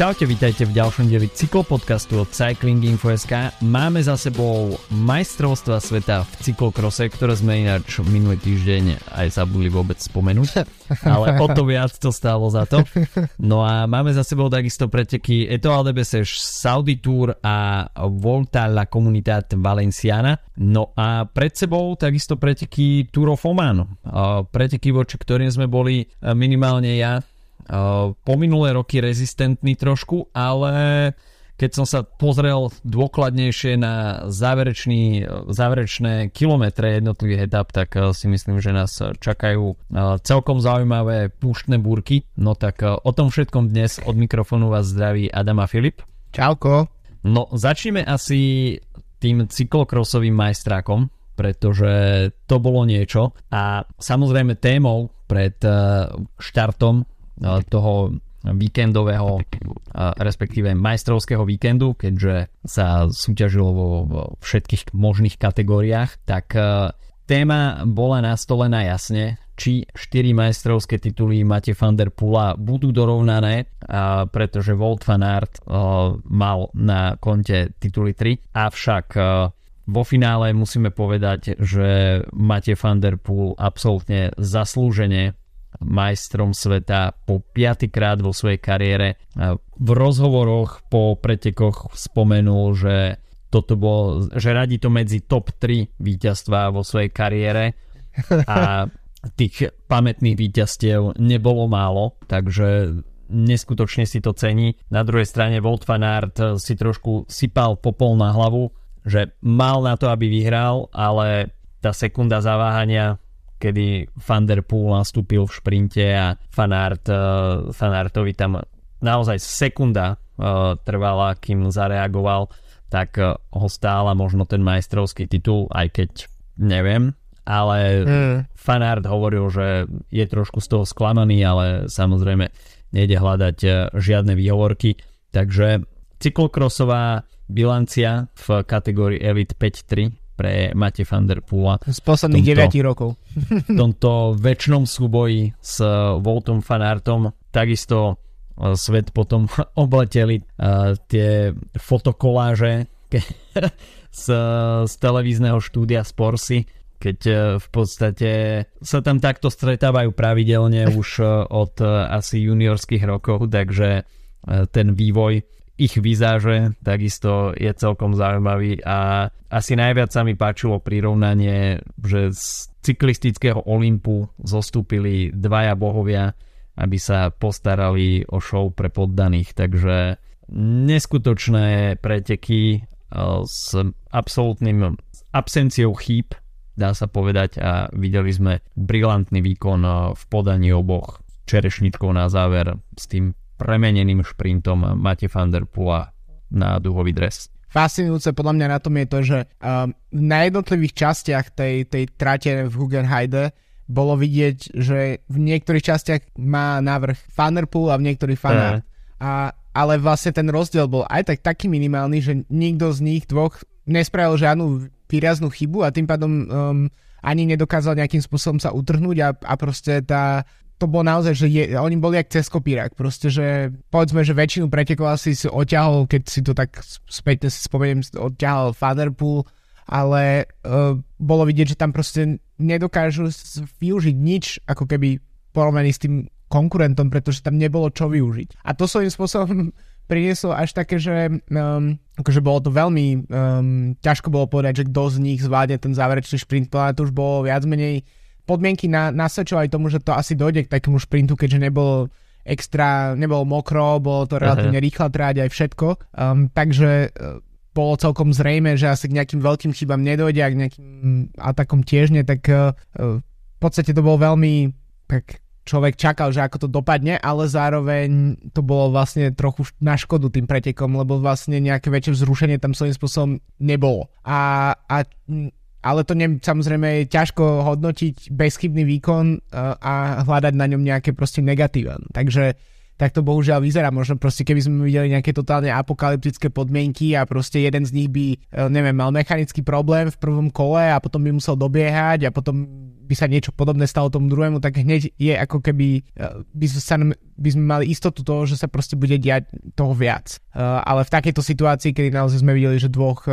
Čaute, vítajte v ďalšom dieli cyklopodcastu od Cycling Info.sk. Máme za sebou majstrovstva sveta v cyklokrose, ktoré sme ináč minulý týždeň aj zabudli vôbec spomenúť, ale o to viac to stálo za to. No a máme za sebou takisto preteky Etoile de Bessèges, Saudi Tour a Volta la Comunidad Valenciana. No a pred sebou takisto preteky Tour of Oman. Preteky, voči ktorým sme boli minimálne ja po minulé roky rezistentný trošku, ale keď som sa pozrel dôkladnejšie na záverečný, záverečné kilometre jednotlivých etap, tak si myslím, že nás čakajú celkom zaujímavé púštne búrky. No tak o tom všetkom dnes od mikrofónu vás zdraví Adam a Filip. Čauko. No začneme asi tým cyklokrosovým majstrákom, pretože to bolo niečo a samozrejme témou pred štartom toho víkendového, respektíve majstrovského víkendu, keďže sa súťažilo vo, všetkých možných kategóriách, tak e, téma bola nastolená jasne, či 4 majstrovské tituly Mate van der Pula budú dorovnané, pretože Volt van Aert e, mal na konte tituly 3, avšak e, vo finále musíme povedať, že Mate van der Poel absolútne zaslúžene majstrom sveta po piatýkrát vo svojej kariére. V rozhovoroch po pretekoch spomenul, že toto bolo, že radí to medzi top 3 víťazstva vo svojej kariére a tých pamätných víťazstiev nebolo málo, takže neskutočne si to cení. Na druhej strane Volt van si trošku sypal popol na hlavu, že mal na to, aby vyhral, ale tá sekunda zaváhania kedy Van Der Poel nastúpil v šprinte a Fanart, Fanartovi tam naozaj sekunda uh, trvala, kým zareagoval, tak uh, ho stála možno ten majstrovský titul, aj keď neviem, ale mm. Fanart hovoril, že je trošku z toho sklamaný, ale samozrejme nejde hľadať žiadne výhovorky, takže cyklokrosová bilancia v kategórii Elite 5.3 pre Mate van der Poola. Z posledných tomto, 9 rokov. v tomto väčšnom súboji s Voltom Fanartom takisto e, svet potom obleteli uh, tie fotokoláže z, z televízneho štúdia Sporsy, keď uh, v podstate sa tam takto stretávajú pravidelne už uh, od asi juniorských rokov, takže ten vývoj ich vizáže takisto je celkom zaujímavý a asi najviac sa mi páčilo prirovnanie, že z cyklistického Olympu zostúpili dvaja bohovia, aby sa postarali o show pre poddaných, takže neskutočné preteky e, s absolútnym absenciou chýb, dá sa povedať a videli sme brilantný výkon e, v podaní oboch čerešničkou na záver s tým premeneným šprintom Mate van der Pula na duhový dres. Fascinujúce podľa mňa na tom je to, že um, na jednotlivých častiach tej, tej trate v Hugenheide bolo vidieť, že v niektorých častiach má návrh Poel a v niektorých Van Uh. A, ale vlastne ten rozdiel bol aj tak taký minimálny, že nikto z nich dvoch nespravil žiadnu výraznú chybu a tým pádom um, ani nedokázal nejakým spôsobom sa utrhnúť a, a proste tá, to bolo naozaj, že je, oni boli jak cez kopírak, proste, že povedzme, že väčšinu pretekov asi si odťahol, keď si to tak späť si spomeniem, odťahol Fatherpool, ale uh, bolo vidieť, že tam proste nedokážu využiť nič, ako keby porovnaní s tým konkurentom, pretože tam nebolo čo využiť. A to svojím spôsobom prinieslo až také, že um, akože bolo to veľmi um, ťažko bolo povedať, že kto z nich zvládne ten záverečný šprint, to už bolo viac menej podmienky na, nasvedčovali tomu, že to asi dojde k takému šprintu, keďže nebolo extra, nebolo mokro, bolo to relatívne uh-huh. rýchla tráť aj všetko. Um, takže uh, bolo celkom zrejme, že asi k nejakým veľkým chybám nedojde a k nejakým atakom tiež nie, tak uh, v podstate to bolo veľmi tak človek čakal, že ako to dopadne, ale zároveň to bolo vlastne trochu na škodu tým pretekom, lebo vlastne nejaké väčšie vzrušenie tam svojím spôsobom nebolo. A, a ale to ne, samozrejme je ťažko hodnotiť bezchybný výkon uh, a hľadať na ňom nejaké proste negatíva. Takže, tak to bohužiaľ vyzerá. Možno proste keby sme videli nejaké totálne apokalyptické podmienky a proste jeden z nich by, e, neviem, mal mechanický problém v prvom kole a potom by musel dobiehať a potom by sa niečo podobné stalo tomu druhému, tak hneď je ako keby e, by, sa, by sme mali istotu toho, že sa proste bude diať toho viac. E, ale v takejto situácii, kedy naozaj sme videli, že dvoch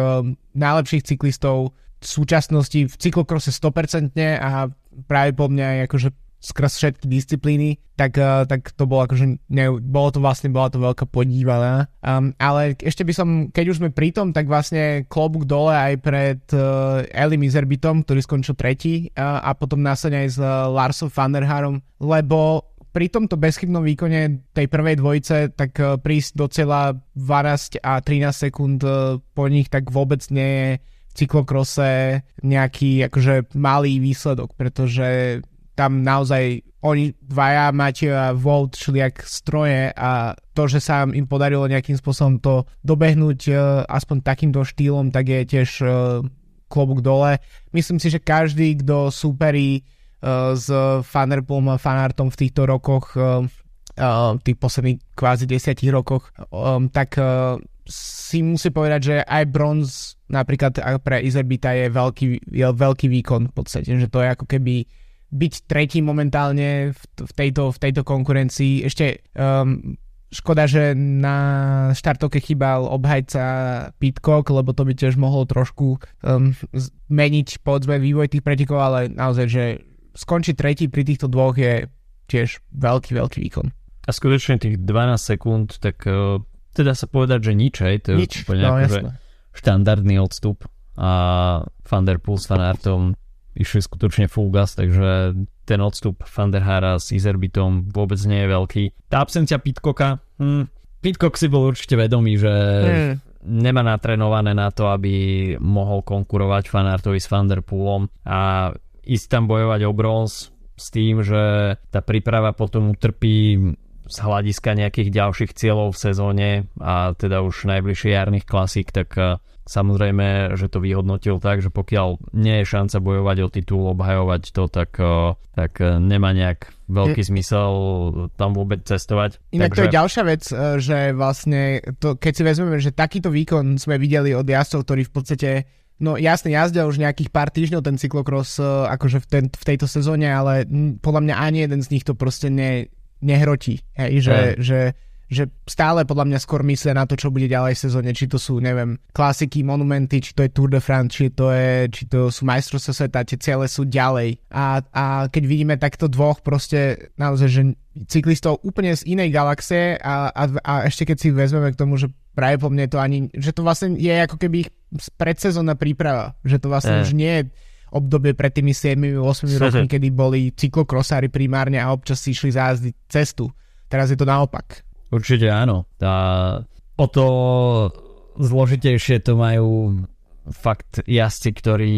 najlepších cyklistov v súčasnosti v cyklokrose 100% a práve po mňa aj akože skrz všetky disciplíny, tak, uh, tak to bolo akože, ne, bolo to vlastne, bola to veľká podívaná. Um, ale ešte by som, keď už sme pri tom, tak vlastne klobúk dole aj pred uh, Elim Izerbitom, ktorý skončil tretí uh, a potom následne aj s uh, Larsom Fanderharom, lebo pri tomto bezchybnom výkone tej prvej dvojice, tak prísť do cieľa 12 a 13 sekúnd po nich, tak vôbec nie je cyklokrose nejaký akože malý výsledok, pretože tam naozaj oni dvaja, Matej a Volt šli jak stroje a to, že sa im podarilo nejakým spôsobom to dobehnúť uh, aspoň takýmto štýlom, tak je tiež uh, klobúk dole. Myslím si, že každý, kto súperí uh, s Fanerpom a Fanartom v týchto rokoch, uh, tých posledných kvázi desiatich rokoch, tak si musí povedať, že aj bronz napríklad pre Izerbita je veľký, je veľký výkon v podstate, že to je ako keby byť tretí momentálne v, v, tejto, v tejto konkurencii. Ešte um, škoda, že na štartovke chýbal obhajca Pitcock, lebo to by tiež mohlo trošku um, zmeniť povedzme vývoj tých pretekov, ale naozaj, že skončiť tretí pri týchto dvoch je tiež veľký, veľký výkon. A skutočne tých 12 sekúnd, tak uh, teda sa povedať, že nič, hej, to je nič, úplne no, akože štandardný odstup a Van der Poel s Van Artom išli skutočne full gas, takže ten odstup Fanderhara s Izerbitom vôbec nie je veľký. Tá absencia Pitcocka, hm, Pitcock si bol určite vedomý, že hmm. nemá natrenované na to, aby mohol konkurovať Fanartovi s Vanderpoolom a ísť tam bojovať o bronz s tým, že tá príprava potom utrpí z hľadiska nejakých ďalších cieľov v sezóne a teda už najbližšie jarných klasík, tak eh, samozrejme, že to vyhodnotil tak, že pokiaľ nie je šanca bojovať o titul, obhajovať to, tak, eh, tak eh, nemá nejak veľký je... zmysel tam vôbec cestovať. Inak Takže... to je ďalšia vec, že vlastne to, keď si vezmeme, že takýto výkon sme videli od jazdcov, ktorí v podstate No jasne, jazdia už nejakých pár týždňov ten cyklokros akože v, ten, v tejto sezóne, ale podľa mňa ani jeden z nich to proste ne, nehrotí. Hej, že, mm. že, že stále podľa mňa skôr myslia na to, čo bude ďalej v sezóne, či to sú, neviem, klasiky, monumenty, či to je Tour de France, či to, je, či to sú majstrovstvá sveta, tie ciele sú ďalej. A, a keď vidíme takto dvoch proste naozaj, že cyklistov úplne z inej galaxie a, a, a ešte keď si vezmeme k tomu, že práve po mne to ani, že to vlastne je ako keby predsezónna príprava, že to vlastne mm. už nie je obdobie pred tými 7-8 rokmi, kedy boli cyklokrosári primárne a občas si išli zázdiť cestu. Teraz je to naopak. Určite áno. A o to zložitejšie to majú fakt jazdci, ktorí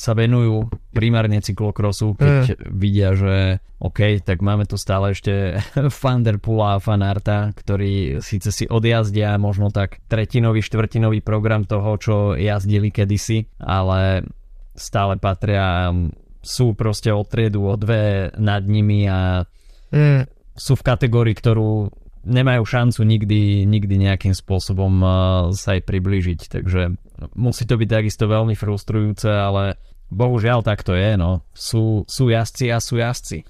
sa venujú primárne cyklokrosu, keď mm. vidia, že OK, tak máme tu stále ešte Fanderpula a Fanarta, ktorí síce si odjazdia možno tak tretinový, štvrtinový program toho, čo jazdili kedysi, ale stále patria, sú proste o triedu, o dve nad nimi a mm. sú v kategórii, ktorú nemajú šancu nikdy, nikdy nejakým spôsobom uh, sa aj priblížiť. Takže musí to byť takisto veľmi frustrujúce, ale bohužiaľ tak to je. No. Sú, sú jazdci a sú jazdci.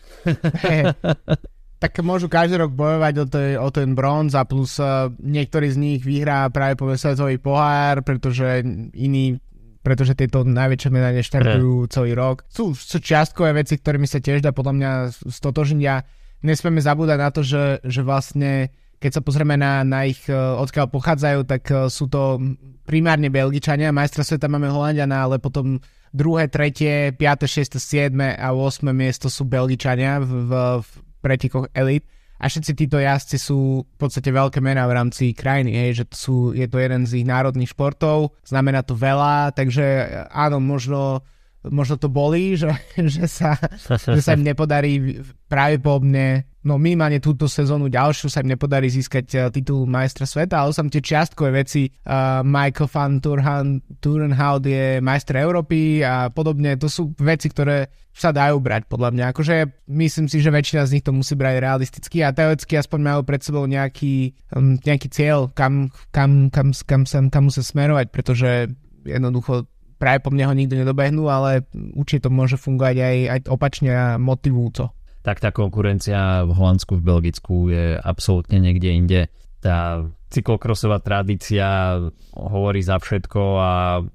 tak môžu každý rok bojovať o, tej, o ten bronz a plus uh, niektorí z nich vyhrá práve svetový pohár, pretože iní pretože tieto najväčšie mená neštartujú celý rok. Sú, sú čiastkové veci, ktorými sa tiež dá podľa mňa stotožniť a nesmieme zabúdať na to, že, že vlastne keď sa pozrieme na, na ich, e, odkiaľ pochádzajú, tak e, sú to primárne Belgičania, majstra sveta máme Holandiana, ale potom druhé, tretie, piaté, šieste, siedme a 8 miesto sú Belgičania v, v, v pretekoch Elite a všetci títo jazdci sú v podstate veľké mená v rámci krajiny, hej, že sú, je to jeden z ich národných športov, znamená to veľa, takže áno, možno možno to bolí, že, že, sa, že sa im nepodarí pravdepodobne, no minimálne túto sezónu ďalšiu sa im nepodarí získať uh, titul majstra sveta, ale som tie čiastkové veci, uh, Michael van Turhan, Turnhout je majster Európy a podobne, to sú veci, ktoré sa dajú brať podľa mňa. Akože myslím si, že väčšina z nich to musí brať realisticky a teoreticky aspoň majú pred sebou nejaký, um, nejaký cieľ, kam, kam, kam, kam, kam, kam sa smerovať, pretože jednoducho práve po mne ho nikto nedobehnú, ale určite to môže fungovať aj, aj opačne a motivujúco. Tak tá konkurencia v Holandsku, v Belgicku je absolútne niekde inde. Tá cyklokrosová tradícia hovorí za všetko a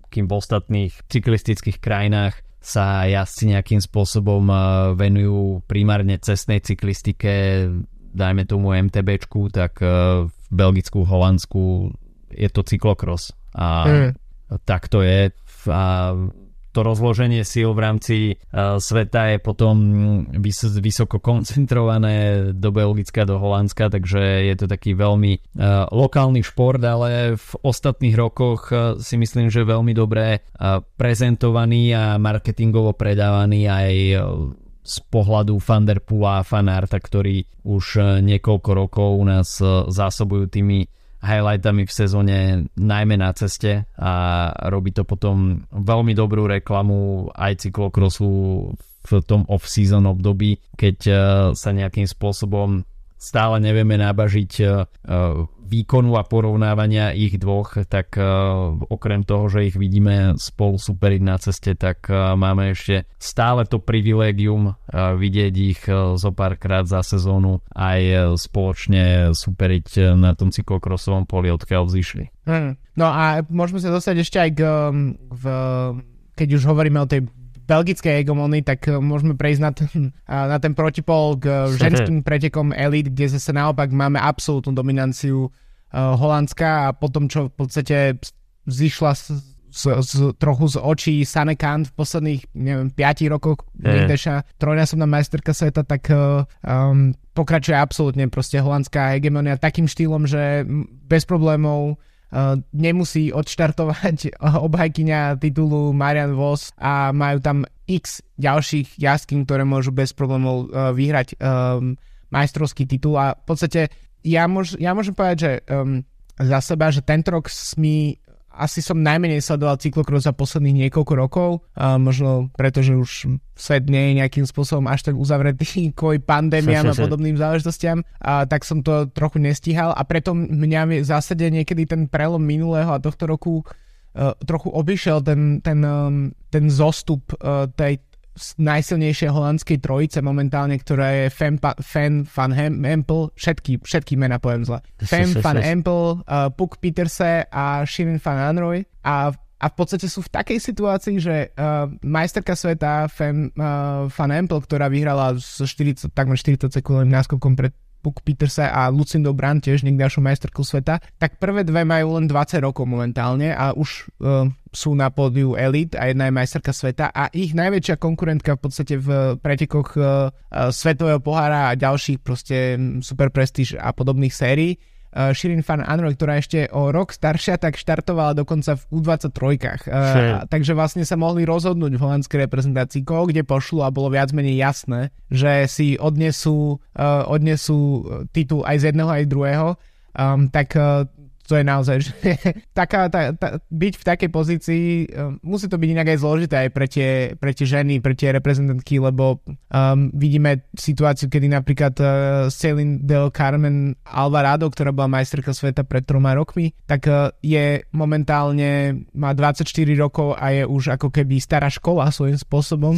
kým v ostatných cyklistických krajinách sa jazdci nejakým spôsobom eh, venujú primárne cestnej cyklistike, dajme tomu MTBčku, tak eh, v Belgicku, Holandsku je to cyklokros. A mm. tak to je a to rozloženie síl v rámci uh, sveta je potom vys- vysoko koncentrované do Belgicka, do Holandska, takže je to taký veľmi uh, lokálny šport, ale v ostatných rokoch uh, si myslím, že veľmi dobre prezentovaný a marketingovo predávaný aj z pohľadu Fanderpula a Fanarta, ktorí už niekoľko rokov u nás zásobujú tými highlightami v sezóne najmä na ceste a robí to potom veľmi dobrú reklamu aj cyklokrosu v tom off-season období, keď uh, sa nejakým spôsobom stále nevieme nabažiť uh, výkonu a porovnávania ich dvoch, tak uh, okrem toho, že ich vidíme spolu superiť na ceste, tak uh, máme ešte stále to privilégium uh, vidieť ich zo párkrát za sezónu aj spoločne superiť na tom cyklokrosovom poli, odkiaľ vzýšli. Hmm. No a môžeme sa dostať ešte aj k, um, v, keď už hovoríme o tej belgickej hegemonii, tak eh, môžeme prejsť na ten, na ten protipol k eh, ženským pretekom Elite, kde zase naopak máme absolútnu dominanciu uh, Holandska a potom, čo v podstate zišla z, z, z, trochu z očí Sanekan v posledných, neviem, 5 rokoch Nikdeša, trojnásobná majsterka sveta, tak um, pokračuje absolútne. Proste holandská hegemonia takým štýlom, že bez problémov nemusí odštartovať obhajkyňa titulu Marian Vos a majú tam x ďalších jazdkým, ktoré môžu bez problémov uh, vyhrať um, majstrovský titul. A v podstate ja, môž, ja môžem povedať, že um, za seba, že tento rok mi asi som najmenej sledoval cyklokros za posledných niekoľko rokov, a možno preto, že už svet nie je nejakým spôsobom až tak uzavretý kvôli pandémiám a podobným záležitostiam, a tak som to trochu nestíhal. A preto mňa v zásade niekedy ten prelom minulého a tohto roku uh, trochu obišiel ten, ten, um, ten zostup uh, tej najsilnejšej holandskej trojice momentálne, ktorá je Fan, Fan Van Empel, všetky, všetky mená poviem zle. Fan Van Empel, uh, Puk Peterse a Shirin Van Anroy a a v podstate sú v takej situácii, že uh, majsterka sveta Fan, uh, Van Empel, ktorá vyhrala s 40, takmer 40 sekundovým náskokom pred Puck Petersa a Lucindo Brand tiež niekdejšiu majsterku sveta, tak prvé dve majú len 20 rokov momentálne a už uh, sú na pódiu Elite a jedna je majsterka sveta a ich najväčšia konkurentka v podstate v pretekoch uh, svetového pohára a ďalších proste super prestíž a podobných sérií Shirin Fan Anroy, ktorá ešte o rok staršia, tak štartovala dokonca v U23. Uh, takže vlastne sa mohli rozhodnúť v holandskej reprezentácii, koho kde pošlu a bolo viac menej jasné, že si odnesú, uh, odnesú titul aj z jedného aj z druhého. Um, tak to je naozaj, že taká, tá, tá, byť v takej pozícii, um, musí to byť inak aj zložité aj pre tie, pre tie ženy, pre tie reprezentantky, lebo um, vidíme situáciu, kedy napríklad uh, Celine del Carmen Alvarado, ktorá bola majsterka sveta pred troma rokmi, tak uh, je momentálne, má 24 rokov a je už ako keby stará škola svojím spôsobom.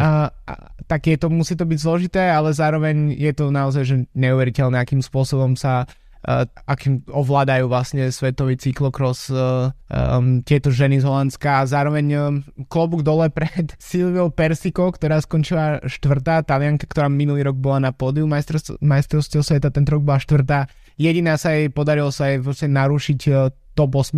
a, a, tak je to, musí to byť zložité, ale zároveň je to naozaj že neuveriteľné, akým spôsobom sa akým ovládajú vlastne svetový cyklokros um, tieto ženy z Holandska a zároveň um, klobúk dole pred Silviou Persiko, ktorá skončila štvrtá, talianka, ktorá minulý rok bola na pódiu majstrovstiev sveta, ten rok bola štvrtá. Jediná sa jej podarilo sa jej vlastne narušiť uh, top 8,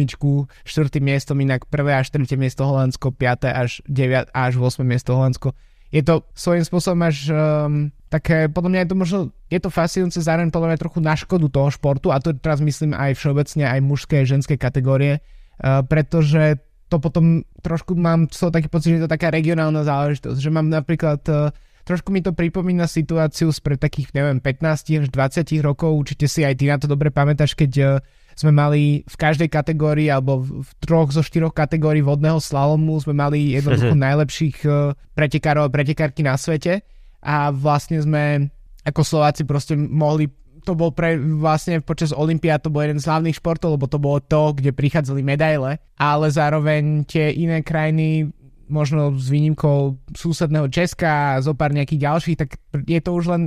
štvrtým miestom, inak prvé až tretie miesto Holandsko, 5. až 9. až 8. miesto Holandsko je to svojím spôsobom až um, také, podľa mňa je to možno, je to fascinujúce zároveň podľa mňa trochu na škodu toho športu a to teraz myslím aj všeobecne aj mužské ženské kategórie, uh, pretože to potom trošku mám so taký pocit, že je to taká regionálna záležitosť, že mám napríklad uh, trošku mi to pripomína situáciu spred takých, neviem, 15 až 20 rokov, určite si aj ty na to dobre pamätáš, keď uh, sme mali v každej kategórii alebo v troch zo štyroch kategórií vodného slalomu sme mali jednoducho najlepších uh, pretekárov a pretekárky na svete. A vlastne sme ako Slováci proste mohli to bol pre vlastne počas Olympiád to bol jeden z hlavných športov, lebo to bolo to, kde prichádzali medaile, ale zároveň tie iné krajiny možno s výnimkou susedného Česka a zo pár nejakých ďalších, tak je to už len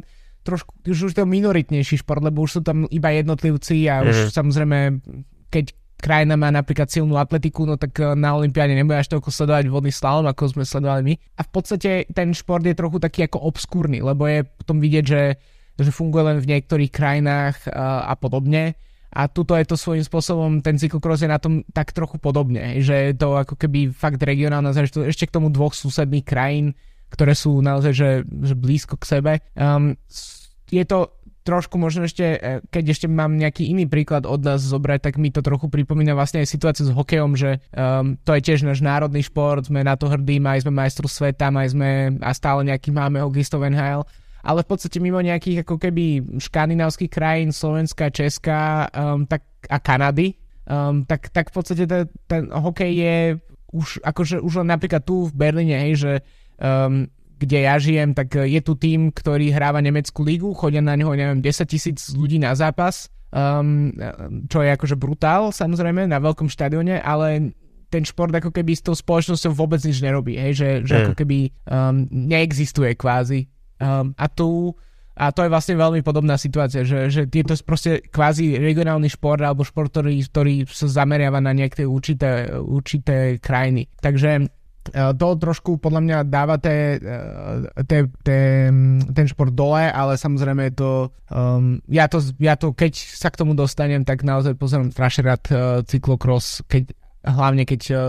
trošku, už, už to minoritnejší šport, lebo už sú tam iba jednotlivci a už mm. samozrejme, keď krajina má napríklad silnú atletiku, no tak eh, na Olympiáde nebude až toľko sledovať vodný slalom, ako sme sledovali my. A v podstate ten šport je trochu taký ako obskúrny, lebo je potom vidieť, že že funguje len v niektorých krajinách a, a podobne. A tuto je to svojím spôsobom, ten cyklokros je na tom tak trochu podobne, že je to ako keby fakt regionálna záležitosť, ešte k tomu dvoch susedných krajín, ktoré sú naozaj že, že blízko k sebe. Um, je to trošku možno ešte, e, keď ešte mám nejaký iný príklad od nás zobrať, tak mi to trochu pripomína vlastne aj situáciu s hokejom, že um, to je tiež náš národný šport, sme na to hrdí, aj sme majstru sveta, aj sme a stále nejaký máme hokejistov NHL ale v podstate mimo nejakých ako keby škandinávskych krajín, Slovenska, Česka um, tak, a Kanady, um, tak, tak v podstate ten, ten hokej je už akože už len napríklad tu v Berlíne, hej, že um, kde ja žijem, tak je tu tým, ktorý hráva nemeckú lígu, chodia na neho, neviem, 10 tisíc ľudí na zápas, um, čo je akože brutál, samozrejme, na veľkom štadióne, ale ten šport ako keby s tou spoločnosťou vôbec nič nerobí, hej, že, že mm. ako keby um, neexistuje kvázi Um, a tu a to je vlastne veľmi podobná situácia, že, že je to proste kvázi regionálny šport alebo šport, ktorý, ktorý sa zameriava na nejaké určité, určité krajiny. Takže to trošku podľa mňa dáva te, uh, te, te, ten šport dole, ale samozrejme je to, um, ja to, ja to, keď sa k tomu dostanem, tak naozaj pozerám strašne rád uh, cyklokros, keď, hlavne keď uh,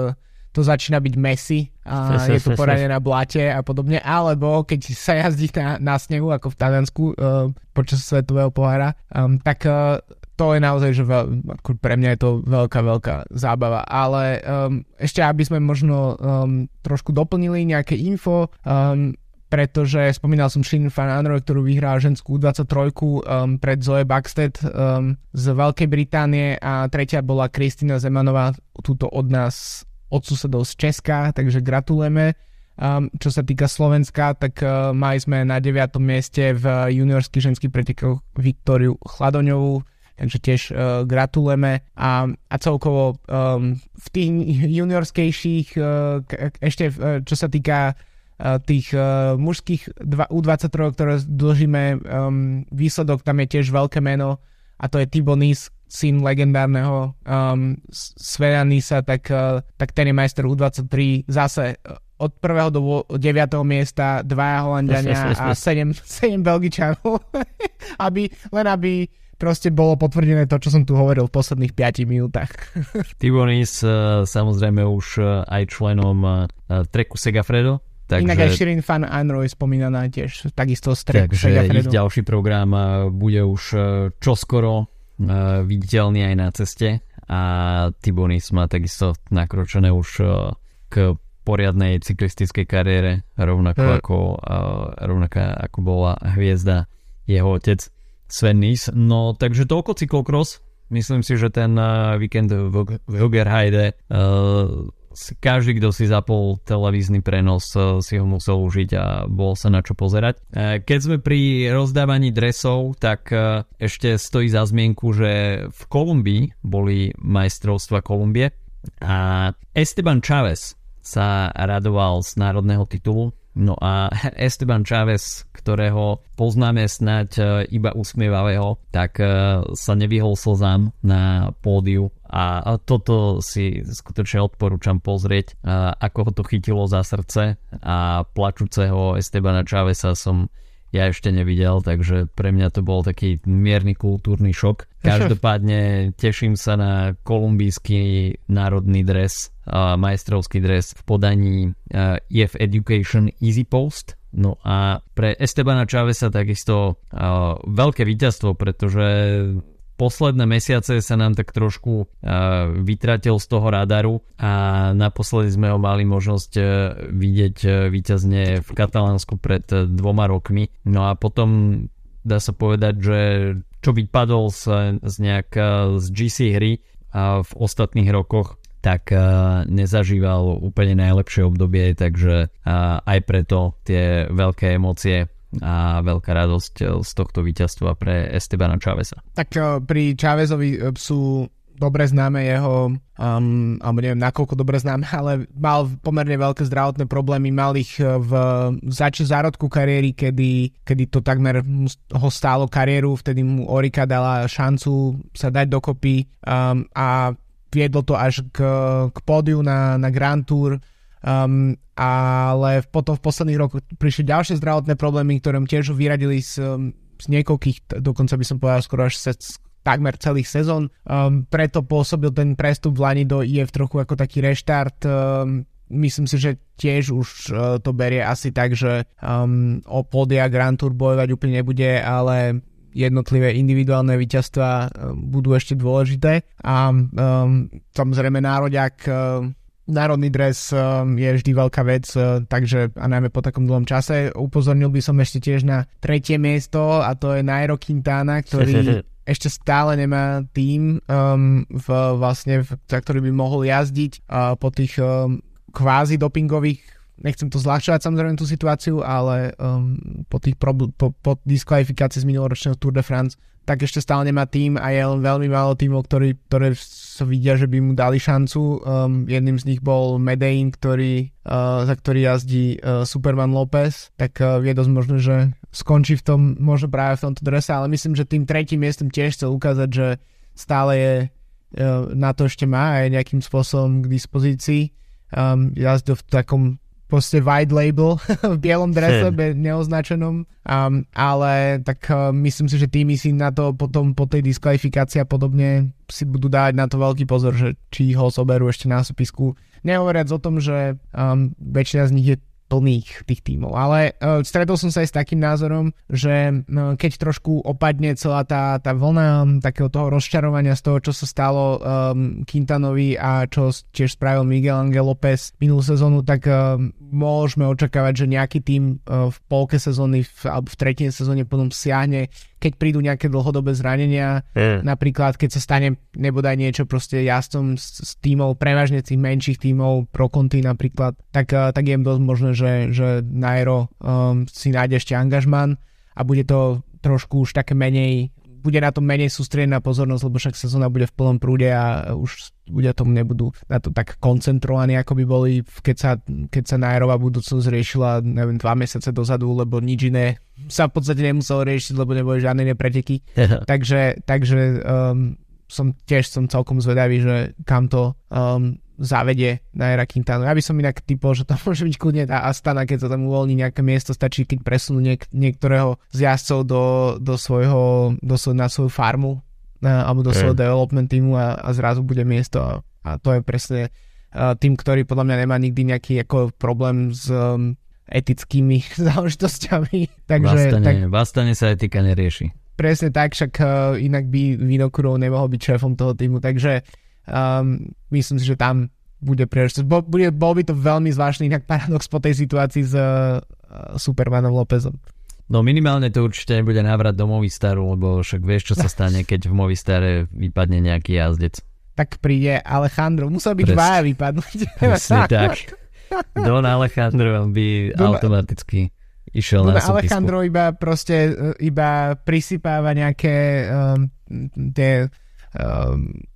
to začína byť messy a je to poradené na blate a podobne, alebo keď sa jazdí na, na snehu ako v Taliansku uh, počas svetového pohára, um, tak uh, to je naozaj, že veľ, ako pre mňa je to veľká, veľká zábava. Ale um, ešte, aby sme možno um, trošku doplnili nejaké info, um, pretože spomínal som Shin Fan Android, ktorú vyhrala ženskú 23 um, pred Zoe Buxted um, z Veľkej Británie a tretia bola Kristina Zemanová, túto od nás od susedov z Česka, takže gratulujeme. Um, čo sa týka Slovenska, tak uh, mali sme na 9. mieste v juniorských ženských pretekoch Viktóriu Chladoňovú, takže tiež uh, gratulujeme. A, a celkovo um, v tých juniorskejších, uh, ešte uh, čo sa týka uh, tých uh, mužských dva, U23, ktoré dlžíme, um, výsledok tam je tiež veľké meno a to je Tibonis, syn legendárneho um, Svena Nisa, tak, uh, tak ten je majster U23 zase od prvého do 9. miesta dvaja Holandiania a 7, 7 Belgičanov. aby, len aby proste bolo potvrdené to, čo som tu hovoril v posledných 5 minútach. Tibonis uh, samozrejme už uh, aj členom uh, treku Segafredo, Takže, Inak aj Shirin Fan Anroy spomínaná tiež takisto z treku Takže Segafredo. ich ďalší program bude už čoskoro viditeľný aj na ceste a Tibonis má takisto nakročené už k poriadnej cyklistickej kariére, rovnako mm. ako, rovnako ako bola hviezda jeho otec Sven Nys. No takže toľko cyklokros. Myslím si, že ten uh, víkend v, v uh, každý, kto si zapol televízny prenos, eh, si ho musel užiť a bol sa na čo pozerať. Eh, keď sme pri rozdávaní dresov, tak eh, ešte stojí za zmienku, že v Kolumbii boli majstrovstva Kolumbie a Esteban Chávez sa radoval z národného titulu No a Esteban Chávez, ktorého poznáme snať e, iba usmievavého, tak e, sa nevyhol slzám na pódiu. A toto si skutočne odporúčam pozrieť, e, ako ho to chytilo za srdce. A plačúceho Estebana Cháveza som ja ešte nevidel, takže pre mňa to bol taký mierny kultúrny šok. Každopádne teším sa na kolumbijský národný dres, majstrovský dres v podaní EF Education Easy Post. No a pre Estebana Čavesa takisto veľké víťazstvo, pretože posledné mesiace sa nám tak trošku uh, vytratil z toho radaru a naposledy sme ho mali možnosť uh, vidieť uh, výťazne v Katalánsku pred dvoma rokmi. No a potom dá sa povedať, že čo vypadol z, z nejak z GC hry a v ostatných rokoch tak nezažíval úplne najlepšie obdobie, takže aj preto tie veľké emócie a veľká radosť e, z tohto víťazstva pre Estebana Čavesa. Tak uh, pri Čavezovi sú dobre známe jeho, um, alebo neviem nakoľko dobre známe, ale mal pomerne veľké zdravotné problémy, mal ich v zači zárodku kariéry, kedy, kedy to takmer ho stálo kariéru, vtedy mu Orika dala šancu sa dať dokopy um, a viedlo to až k, k pódiu na, na Grand Tour, um, ale potom v posledných rokoch prišli ďalšie zdravotné problémy, ktoré tiež vyradili z, um, z niekoľkých, dokonca by som povedal skoro až se, takmer celých sezón. Um, preto pôsobil ten prestup v Lani do IF trochu ako taký reštart. Um, myslím si, že tiež už uh, to berie asi tak, že um, o podia Grand Tour bojovať úplne nebude, ale jednotlivé individuálne víťazstva eh, budú ešte dôležité a um, samozrejme národiak um, národný dres um, je vždy veľká vec, uh, takže a najmä po takom dlhom čase. Upozornil by som ešte tiež na tretie miesto a to je Nairo Quintana, ktorý ešte stále nemá tým, um, v, vlastne, v, za ktorý by mohol jazdiť uh, po tých um, kvázi dopingových nechcem to zľahčovať samozrejme tú situáciu, ale um, po, tých prob- po, po diskvalifikácii z minuloročného Tour de France tak ešte stále nemá tým a je len veľmi málo tímov, ktorí, ktoré sa vidia, že by mu dali šancu. Um, jedným z nich bol Medein, ktorý, uh, za ktorý jazdí uh, Superman López, tak uh, je dosť možné, že skončí v tom, možno práve v tomto drese, ale myslím, že tým tretím miestom tiež chcel ukázať, že stále je uh, na to ešte má a je nejakým spôsobom k dispozícii. Um, jazdil v takom proste white label v bielom drese, be, neoznačenom, um, ale tak uh, myslím si, že týmy si na to potom po tej diskvalifikácii a podobne si budú dávať na to veľký pozor, že či ho zoberú ešte na súpisku. Nehovoriac o tom, že um, väčšina z nich je plných tých tímov. Ale uh, stretol som sa aj s takým názorom, že uh, keď trošku opadne celá tá, tá vlna takého toho rozčarovania z toho, čo sa stalo um, Quintanovi a čo tiež spravil Miguel Angel López minulú sezónu, tak uh, môžeme očakávať, že nejaký tým uh, v polke sezóny v, alebo v tretej sezóne potom siahne keď prídu nejaké dlhodobé zranenia, mm. napríklad keď sa stane nebodaj niečo proste jazdcom z, z tímov, prevažne tých menších tímov, pro konty napríklad, tak, uh, tak je dosť možné, že, že Nairo um, si nájde ešte angažman a bude to trošku už také menej bude na to menej sústriedená pozornosť, lebo však sezóna bude v plnom prúde a už ľudia tomu nebudú na to tak koncentrovaní, ako by boli, keď sa, keď sa Nairová budúcnosť riešila, neviem, dva mesiace dozadu, lebo nič iné sa v podstate nemuselo riešiť, lebo neboli žiadne nepreteky. takže takže um, som tiež som celkom zvedavý, že kam to um, zavedie na Era Quintana. Ja by som inak typol, že to môže byť kľudne tá Astana, keď sa tam uvoľní nejaké miesto, stačí keď presunú niek- niektorého z jazdcov do, do svojho, do svoj, na svoju farmu na, alebo do okay. svojho development týmu a, a zrazu bude miesto a, a to je presne uh, tým, ktorý podľa mňa nemá nikdy nejaký ako problém s um, etickými záležitosťami. Takže, Vastane, tak, sa etika nerieši. Presne tak, však uh, inak by Vinokurov nemohol byť šéfom toho týmu, takže Um, myslím si, že tam bude príležitosť. Bo, bude, bol by to veľmi zvláštny inak paradox po tej situácii s uh, Supermanom Lópezom. No minimálne to určite nebude návrat do Movistaru, lebo však vieš, čo sa stane, keď v Movistare vypadne nejaký jazdec. Tak príde Alejandro. Musel byť dvaja vypadnúť. Presne tak. Don Alejandro by Don, automaticky išiel Don na súpisku. Alejandro iba proste e, iba prisypáva nejaké um, tie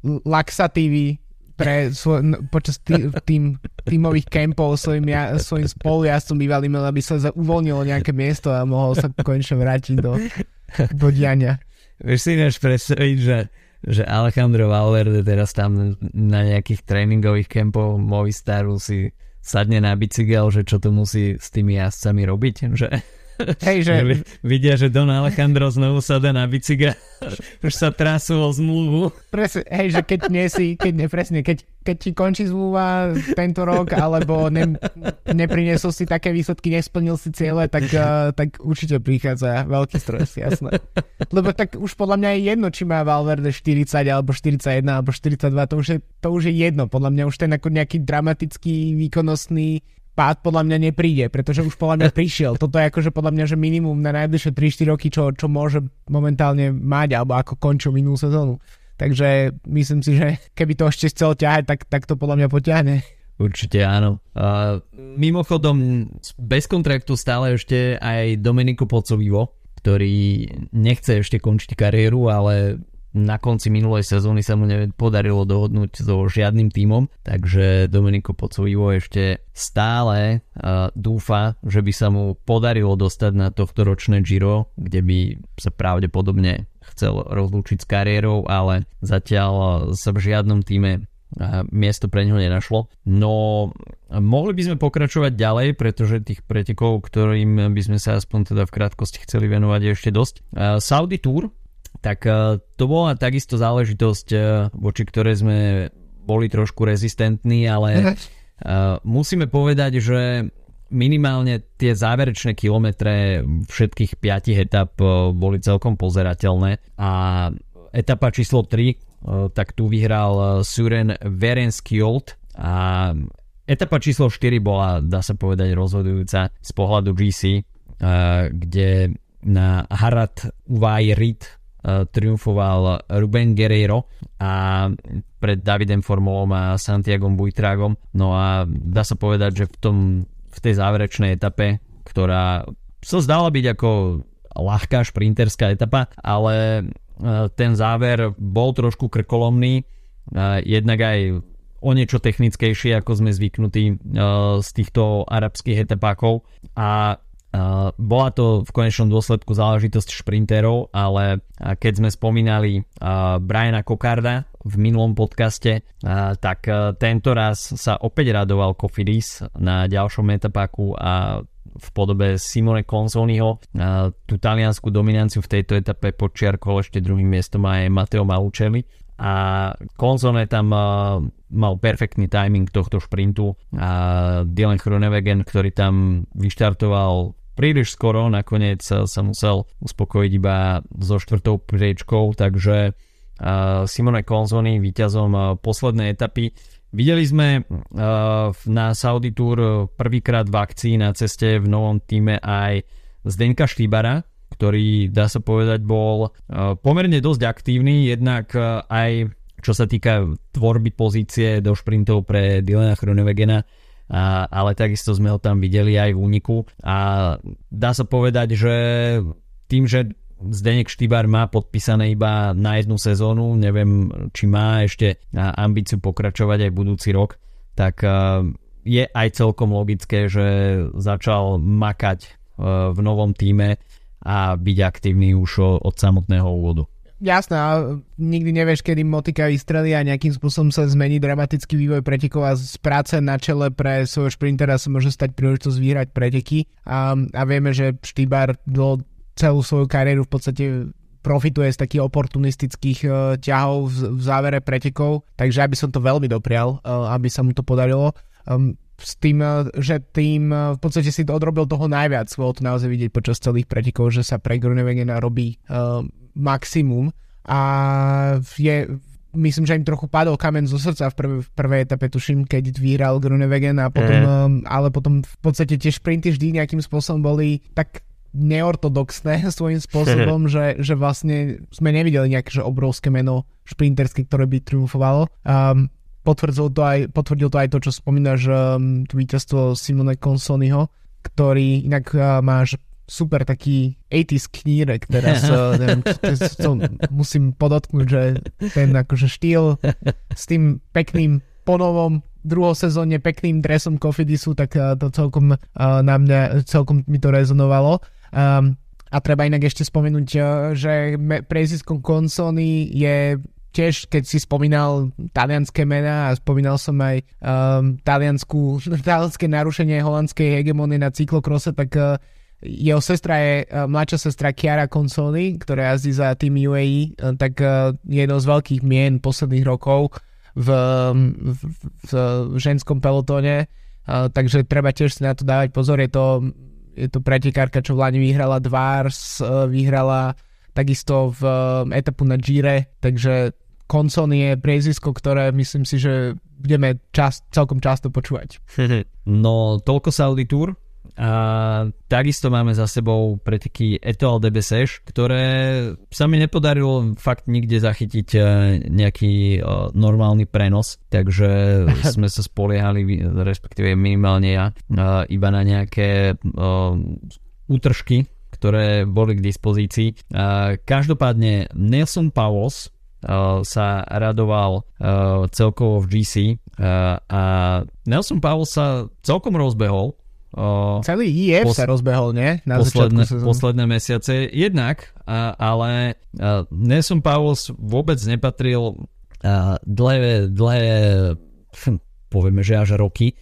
laxatívy pre svoj, počas tý, tým, tímových kempov svojim, ja, svojim spolujazdcom bývalým, aby sa uvoľnilo nejaké miesto a mohol sa konečne vrátiť do, do diania. Vieš si než predstaviť, že, že Alejandro Valverde teraz tam na nejakých tréningových kempov Movistaru si sadne na bicykel, že čo tu musí s tými jazdcami robiť, že Hej, že... Vidia, že Don Alejandro znovu sa dá na bicykel, už sa trasú o zmluvu. Presne, hej, že keď nie si, keď ne, presne, keď, keď ti končí zmluva tento rok, alebo ne, nepriniesol si také výsledky, nesplnil si ciele, tak, uh, tak určite prichádza veľký stres, jasné. Lebo tak už podľa mňa je jedno, či má Valverde 40, alebo 41, alebo 42, to už je, to už je jedno. Podľa mňa už ten ako nejaký dramatický, výkonnostný pád podľa mňa nepríde, pretože už podľa mňa prišiel. Toto je akože podľa mňa, že minimum na najbližšie 3-4 roky, čo, čo môže momentálne mať, alebo ako končil minulú sezónu. Takže myslím si, že keby to ešte chcel ťahať, tak, tak to podľa mňa potiahne. Určite áno. Uh, mimochodom, bez kontraktu stále ešte aj Domenico Pocovivo, ktorý nechce ešte končiť kariéru, ale na konci minulej sezóny sa mu nepodarilo dohodnúť so žiadnym tímom, takže Domenico Pocovivo ešte stále dúfa, že by sa mu podarilo dostať na tohto ročné Giro, kde by sa pravdepodobne chcel rozlúčiť s kariérou, ale zatiaľ sa v žiadnom týme miesto pre neho nenašlo. No mohli by sme pokračovať ďalej, pretože tých pretekov, ktorým by sme sa aspoň teda v krátkosti chceli venovať je ešte dosť. Saudi Tour tak e, to bola takisto záležitosť, e, voči ktorej sme boli trošku rezistentní, ale uh, musíme povedať, že minimálne tie záverečné kilometre všetkých piatich etap boli celkom pozerateľné. A etapa číslo 3 tak tu vyhral Suren Verenskjold a etapa číslo 4 bola, dá sa povedať, rozhodujúca z pohľadu GC, kde na Harad Uvaj Rit triumfoval Ruben Guerreiro a pred Davidem Formolom a Santiagom Buitragom. No a dá sa povedať, že v, tom, v tej záverečnej etape, ktorá sa zdala byť ako ľahká šprinterská etapa, ale eh, ten záver bol trošku krkolomný, eh, jednak aj o niečo technickejšie, ako sme zvyknutí z týchto arabských etapákov a bola to v konečnom dôsledku záležitosť šprinterov, ale uh, keď sme spomínali uh, Briana Kokarda v minulom podcaste, tak tento raz sa opäť radoval Kofidis na ďalšom etapáku a v podobe Simone Consoniho. Tú taliansku dominanciu v tejto etape počiarkol ešte druhým miestom aj Matteo Malucelli a Konzone tam mal perfektný timing tohto šprintu a Dylan Chronewegen, ktorý tam vyštartoval príliš skoro, nakoniec sa musel uspokojiť iba so štvrtou priečkou, takže Simone Conzoni víťazom poslednej etapy. Videli sme na Saudi Tour prvýkrát v akcii na ceste v novom týme aj Zdenka Štýbara, ktorý dá sa povedať bol pomerne dosť aktívny, jednak aj čo sa týka tvorby pozície do šprintov pre Dylana Chronewegena, a, ale takisto sme ho tam videli aj v úniku. A dá sa povedať, že tým, že Zdenek Štýbar má podpísané iba na jednu sezónu, neviem, či má ešte ambíciu pokračovať aj budúci rok, tak je aj celkom logické, že začal makať v novom týme a byť aktívny už od samotného úvodu jasné, nikdy nevieš, kedy motika vystrelí a nejakým spôsobom sa zmení dramatický vývoj pretekov a z práce na čele pre svojho šprintera sa môže stať príležitosť vyhrať preteky a, a vieme, že Štýbar do celú svoju kariéru v podstate profituje z takých oportunistických uh, ťahov v, v závere pretekov, takže aby som to veľmi doprial, uh, aby sa mu to podarilo. Um, s tým, uh, že tým uh, v podstate si to odrobil toho najviac, bolo to naozaj vidieť počas celých pretekov, že sa pre Grunewegena robí uh, maximum a je, myslím, že im trochu padol kamen zo srdca v, prv, v prvej etape, tuším, keď vyhral Grunewegen a potom, mm. ale potom v podstate tie šprinty vždy nejakým spôsobom boli tak neortodoxné svojím spôsobom, že, že vlastne sme nevideli nejaké že obrovské meno šprinterské, ktoré by triumfovalo. Um, potvrdil to aj, potvrdil to aj to, čo spomínaš, um, to víťazstvo Simone Consoniho, ktorý inak uh, máš super taký 80s knírek teraz, neviem, to musím podotknúť, že ten akože štýl s tým pekným ponovom druhou sezóne pekným dresom Kofidisu, tak uh, to celkom uh, na mňa, celkom mi to rezonovalo. Um, a treba inak ešte spomenúť, uh, že preziskom Consony je tiež, keď si spomínal talianské mená a spomínal som aj um, taliansku, talianské narušenie holandskej hegemonie na cyklokrose, tak uh, jeho sestra je uh, mladšia sestra Chiara Consoli, ktorá jazdí za tým UAE, uh, tak uh, je jednou z veľkých mien posledných rokov v, v, v, v ženskom pelotóne, uh, takže treba tiež si na to dávať pozor, je to, je to pretekárka, čo v Lani vyhrala Dvars, uh, vyhrala takisto v uh, etapu na Gire, takže Koncon je priezisko, ktoré myslím si, že budeme čas, celkom často počúvať. No, toľko Saudi Tour. A takisto máme za sebou preteky Etoile de Bessèche, ktoré sa mi nepodarilo fakt nikde zachytiť e, nejaký e, normálny prenos, takže sme sa spoliehali, respektíve minimálne ja, e, iba na nejaké útržky, ktoré boli k dispozícii. Každopádne Nelson Powles sa radoval celkovo v GC a Nelson Powell sa celkom rozbehol Celý IF pos- sa rozbehol, nie? Na posledné, posledné mesiace. Jednak, ale Nelson Powles vôbec nepatril dlhé, dlhé hm, povieme, že až roky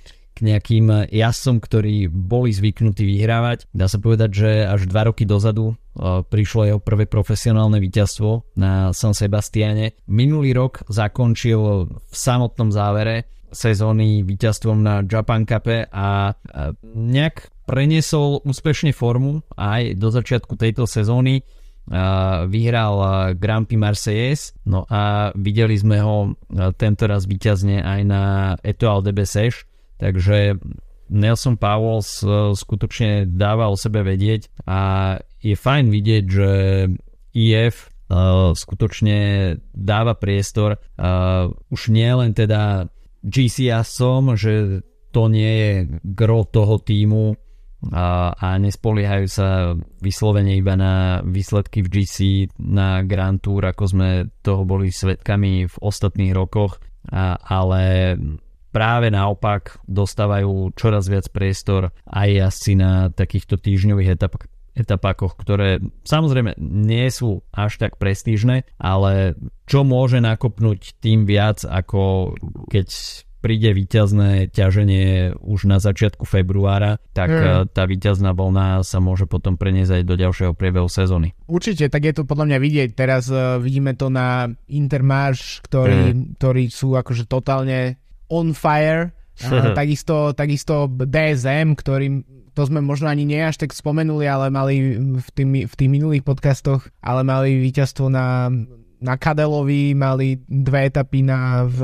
nejakým jazdcom, ktorí boli zvyknutí vyhrávať. Dá sa povedať, že až dva roky dozadu a, prišlo jeho prvé profesionálne víťazstvo na San Sebastiane. Minulý rok zakončil v samotnom závere sezóny víťazstvom na Japan Cup a nejak preniesol úspešne formu aj do začiatku tejto sezóny. Vyhral Grand Prix Marseilles, no a videli sme ho tento raz víťazne aj na Etoile de Bessèche, takže Nelson Powells skutočne dáva o sebe vedieť a je fajn vidieť, že IF skutočne dáva priestor. Už nie len teda GCS som, že to nie je gro toho týmu a, a nespoliehajú sa vyslovene iba na výsledky v GC na Grand Tour, ako sme toho boli svetkami v ostatných rokoch, a, ale práve naopak dostávajú čoraz viac priestor aj jazdci na takýchto týždňových etapách etapákoch, ktoré samozrejme nie sú až tak prestížne, ale čo môže nakopnúť tým viac, ako keď príde víťazné ťaženie už na začiatku februára, tak hmm. tá víťazná vlna sa môže potom preniesť aj do ďalšieho priebehu sezóny. Určite, tak je to podľa mňa vidieť. Teraz uh, vidíme to na Intermarš, ktorí, hmm. ktorí sú akože totálne on fire. Uh, takisto, takisto DSM, ktorým to sme možno ani nie až tak spomenuli, ale mali v, tým, v tých minulých podcastoch, ale mali víťazstvo na, na Kadelovi, mali dve etapy na, v,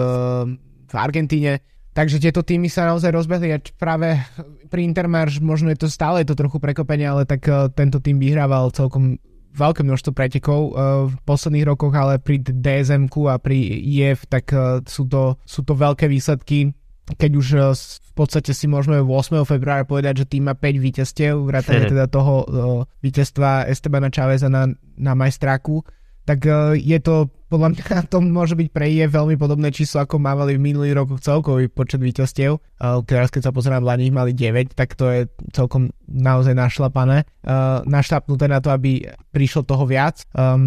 v Argentíne. Takže tieto týmy sa naozaj rozbehli a práve pri Intermarš možno je to stále je to trochu prekopenie, ale tak uh, tento tým vyhrával celkom veľké množstvo pretekov uh, v posledných rokoch, ale pri dsm a pri IF tak uh, sú, to, sú to veľké výsledky. Keď už uh, v podstate si môžeme 8. februára povedať, že tým má 5 víťazstiev, vrátane teda toho víťazstva Estebana Čaveza na, na majstráku tak uh, je to, podľa mňa to môže byť pre IE veľmi podobné číslo, ako mávali v minulých rokoch celkový počet víťazstiev. Uh, teraz keď sa pozerám, v Lani mali 9, tak to je celkom naozaj našlapané. Uh, našlapnuté na to, aby prišlo toho viac.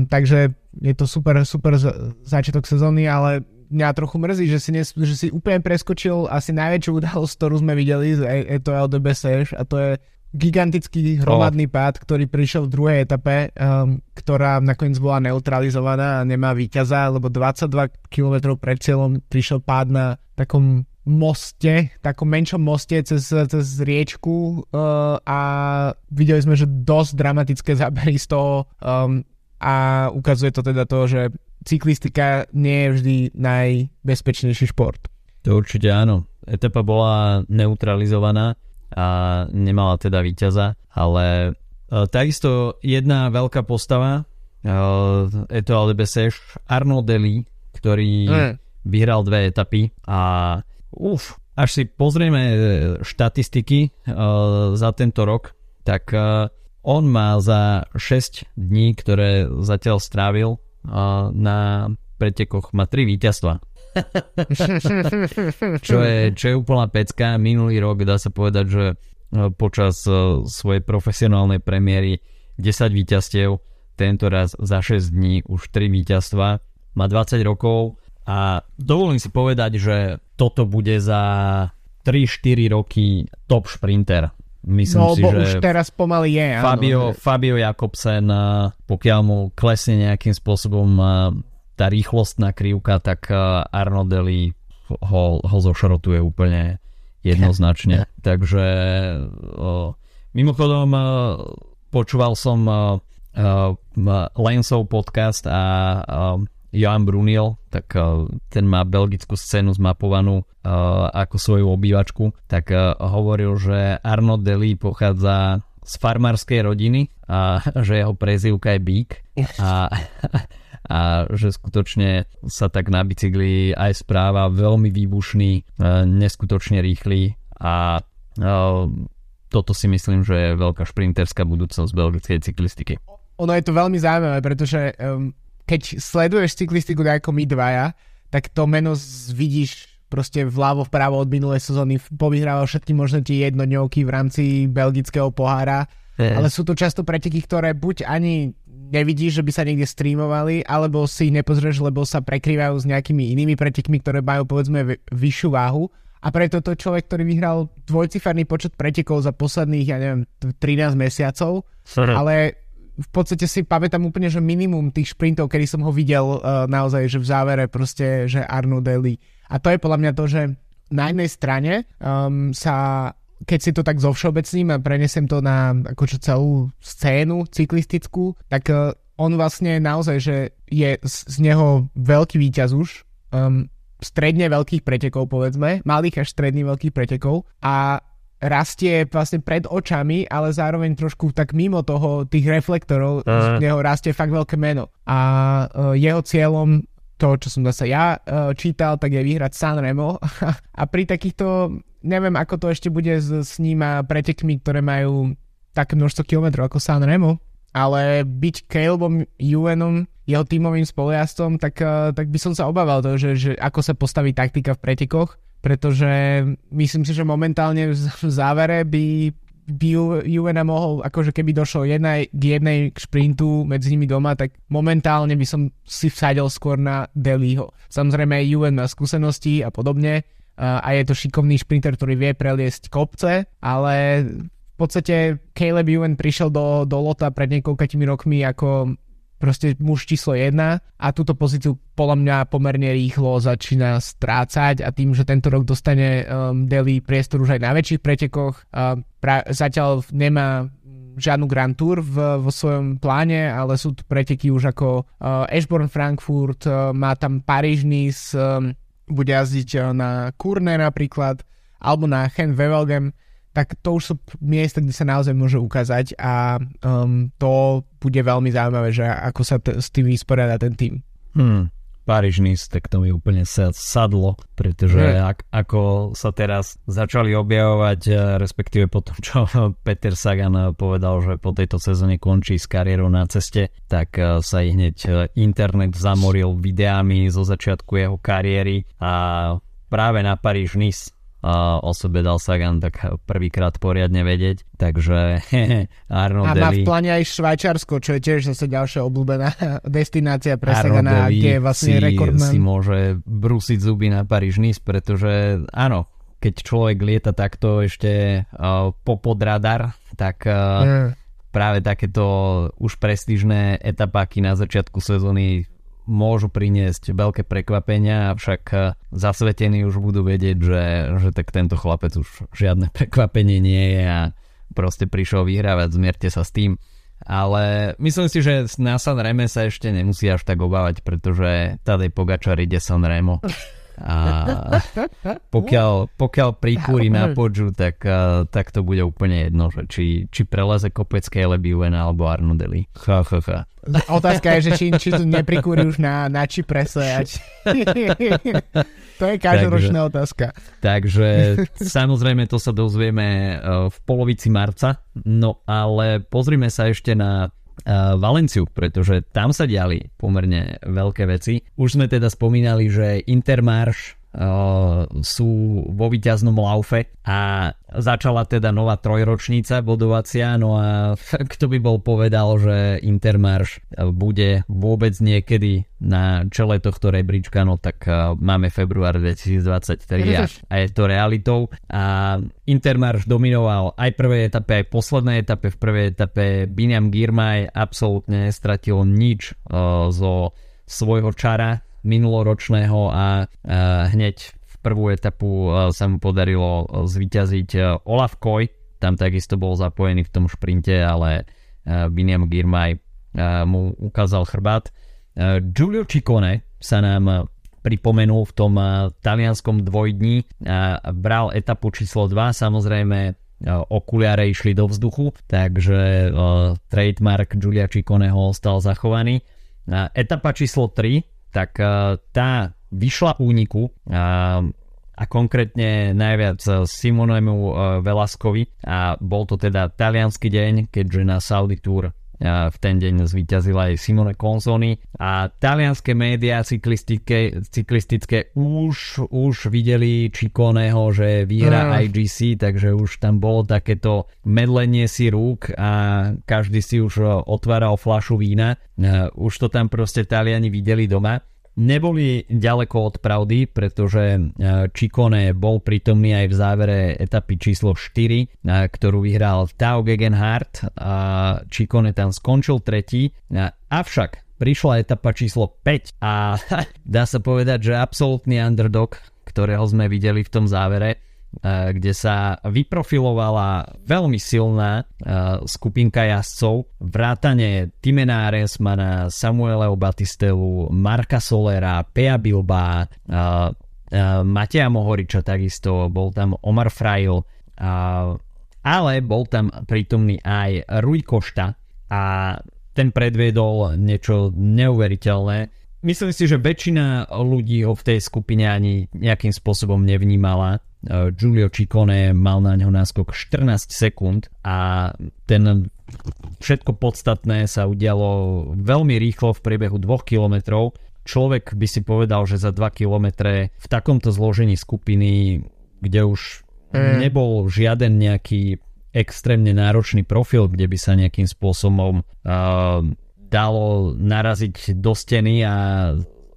Takže je to super, super začiatok sezóny, ale mňa trochu mrzí, že si, nes, že si úplne preskočil asi najväčšiu udalosť, ktorú sme videli z Etoile de Bessèche a to je gigantický hromadný oh. pád, ktorý prišiel v druhej etape, um, ktorá nakoniec bola neutralizovaná a nemá víťaza, lebo 22 km pred cieľom prišiel pád na takom moste, takom menšom moste cez, cez riečku uh, a videli sme, že dosť dramatické zábery z toho um, a ukazuje to teda to, že cyklistika nie je vždy najbezpečnejší šport. To určite áno. Etapa bola neutralizovaná a nemala teda víťaza, ale uh, takisto jedna veľká postava Etoile Bessèche, Arnaud Deli, ktorý mm. vyhral dve etapy a uf, až si pozrieme e, štatistiky uh, za tento rok, tak on má za 6 dní, ktoré zatiaľ strávil na pretekoch, má 3 víťazstva čo, je, čo je úplná pecka. Minulý rok dá sa povedať, že e, počas e, svojej profesionálnej premiéry 10 víťazstiev, tento raz za 6 dní už 3 víťazstva, má 20 rokov a dovolím si povedať, že toto bude za 3-4 roky top šprinter. myslím no, si, že už teraz pomaly je. Fabio, áno. Fabio Jakobsen, pokiaľ mu klesne nejakým spôsobom tá rýchlostná krivka, tak Arnodelli ho, ho zošrotuje úplne jednoznačne. Takže mimochodom počúval som Lensov podcast a Johan Brunil, tak ten má belgickú scénu zmapovanú ako svoju obývačku, tak hovoril, že Arno Deli pochádza z farmárskej rodiny a že jeho prezývka je Bík a, a že skutočne sa tak na bicykli aj správa veľmi výbušný, neskutočne rýchly a toto si myslím, že je veľká šprinterská budúcnosť belgickej cyklistiky. Ono je to veľmi zaujímavé, pretože um, keď sleduješ cyklistiku ako my dvaja, tak to meno vidíš proste vľavo vpravo od minulej sezóny povyhrával všetky možné tie jednodňovky v rámci belgického pohára. Ale sú to často preteky, ktoré buď ani nevidíš, že by sa niekde streamovali, alebo si ich nepozrieš, lebo sa prekrývajú s nejakými inými pretekmi, ktoré majú povedzme vyššiu váhu. A preto to človek, ktorý vyhral dvojciferný počet pretekov za posledných, ja neviem, 13 mesiacov, Sorry. ale v podstate si pamätám úplne, že minimum tých šprintov, kedy som ho videl uh, naozaj, že v závere proste, že Arno Daly. A to je podľa mňa to, že na jednej strane um, sa keď si to tak zovšeobecním a prenesem to na akože celú scénu cyklistickú, tak uh, on vlastne naozaj, že je z, z neho veľký výťaz už, um, stredne veľkých pretekov povedzme, malých až stredných veľkých pretekov a rastie vlastne pred očami, ale zároveň trošku tak mimo toho tých reflektorov uh. z neho rastie fakt veľké meno. A uh, jeho cieľom to, čo som zase ja uh, čítal, tak je vyhrať Sanremo a pri takýchto, neviem ako to ešte bude s, s ním a pretekmi, ktoré majú také množstvo kilometrov ako Sanremo, ale byť Calebom Ewanom, jeho tímovým spoliastom, tak, uh, tak by som sa obával toho, že, že ako sa postaví taktika v pretekoch pretože myslím si, že momentálne v závere by by Juvena mohol, akože keby došlo jedna, k jednej k šprintu medzi nimi doma, tak momentálne by som si vsadil skôr na Deliho. Samozrejme Juven má skúsenosti a podobne a je to šikovný šprinter, ktorý vie preliesť kopce, ale v podstate Caleb Juven prišiel do, do Lota pred niekoľkatými rokmi ako proste muž číslo 1 a túto pozíciu podľa mňa pomerne rýchlo začína strácať a tým, že tento rok dostane um, Deli priestor už aj na väčších pretekoch, uh, pra- zatiaľ nemá žiadnu Grand Tour v, vo svojom pláne, ale sú tu preteky už ako uh, Ashbourne Frankfurt, uh, má tam Paríž Nice, um, bude jazdiť uh, na Kurne napríklad, alebo na Hen Wevelgem tak to už sú miesta, kde sa naozaj môže ukázať a um, to bude veľmi zaujímavé, že ako sa t- s tým vysporiada ten tým. Hmm. Paríž Nice, tak to mi úplne sadlo, pretože hmm. ak, ako sa teraz začali objavovať, eh, respektíve po tom, čo Peter Sagan povedal, že po tejto sezóne končí s kariérou na ceste, tak eh, sa i hneď eh, internet zamoril videami zo začiatku jeho kariéry a práve na Paríž Nice o sebe dal Sagan tak prvýkrát poriadne vedieť, takže Arnold A má v pláne aj Švajčarsko, čo je tiež zase ďalšia obľúbená destinácia pre Sagana, kde je vlastne si, rekordman. si môže brúsiť zuby na Paríž Nice, pretože áno, keď človek lieta takto ešte uh, popod radar, tak uh, mm. práve takéto už prestížne etapáky na začiatku sezóny môžu priniesť veľké prekvapenia, avšak eh, zasvetení už budú vedieť, že, že tak tento chlapec už žiadne prekvapenie nie je a proste prišiel vyhrávať, zmierte sa s tým. Ale myslím si, že na Sanreme sa ešte nemusí až tak obávať, pretože Tadej Pogačar ide Sanremo. A pokiaľ, pokiaľ prikúri na podžu, tak, tak to bude úplne jedno, že či, či preleze kopec Caleb Ewan alebo Arnodeli. Ha, ha, ha. Otázka je, že či, či tu neprikúri už na, na či presejať. to je každoročná takže, otázka. Takže samozrejme to sa dozvieme e, v polovici marca, no ale pozrime sa ešte na Valenciu, pretože tam sa diali pomerne veľké veci. Už sme teda spomínali, že Intermarš sú vo víťaznom laufe a začala teda nová trojročnica bodovacia, no a kto by bol povedal, že Intermarš bude vôbec niekedy na čele tohto rebríčka, no tak máme február 2023 a, a je to realitou. A Intermarš dominoval aj prvej etape, aj poslednej etape. V prvej etape Biniam Girmay absolútne nestratil nič zo svojho čara minuloročného a, hneď v prvú etapu sa mu podarilo zvyťaziť Olaf Koy, tam takisto bol zapojený v tom šprinte, ale Biniam Girmay mu ukázal chrbát. Giulio Ciccone sa nám pripomenul v tom talianskom dvojdni bral etapu číslo 2, samozrejme okuliare išli do vzduchu, takže trademark Giulia Cicconeho ostal zachovaný. Etapa číslo 3 tak uh, tá vyšla úniku uh, a konkrétne najviac Simonemu uh, Velaskovi a bol to teda talianský deň, keďže na Saudi Tour v ten deň zvíťazila aj Simone Consoni a talianské médiá cyklistické, cyklistické už, už videli Čikoného, že vyhrá uh. IGC, takže už tam bolo takéto medlenie si rúk a každý si už otváral flašu vína. Už to tam proste Taliani videli doma neboli ďaleko od pravdy, pretože Čikone bol prítomný aj v závere etapy číslo 4, ktorú vyhral Tao Gegenhardt a Čikone tam skončil tretí, avšak prišla etapa číslo 5 a dá sa povedať, že absolútny underdog, ktorého sme videli v tom závere, kde sa vyprofilovala veľmi silná eh, skupinka jazdcov, vrátane Timena Resmana, Samueleo Batistelu, Marka Solera, Pea Bilba, eh, Matea Mohoriča takisto, bol tam Omar Frail, ale bol tam prítomný aj Rui Košta a ten predviedol niečo neuveriteľné. Myslím si, že väčšina ľudí ho v tej skupine ani nejakým spôsobom nevnímala Eh, Giulio Ciccone mal na ňo náskok 14 sekúnd a ten všetko podstatné sa udialo veľmi rýchlo v priebehu 2 kilometrov. Človek by si povedal, že za 2 kilometre v takomto zložení skupiny, kde už mm. nebol žiaden nejaký extrémne náročný profil, kde by sa nejakým spôsobom uh, dalo naraziť do steny a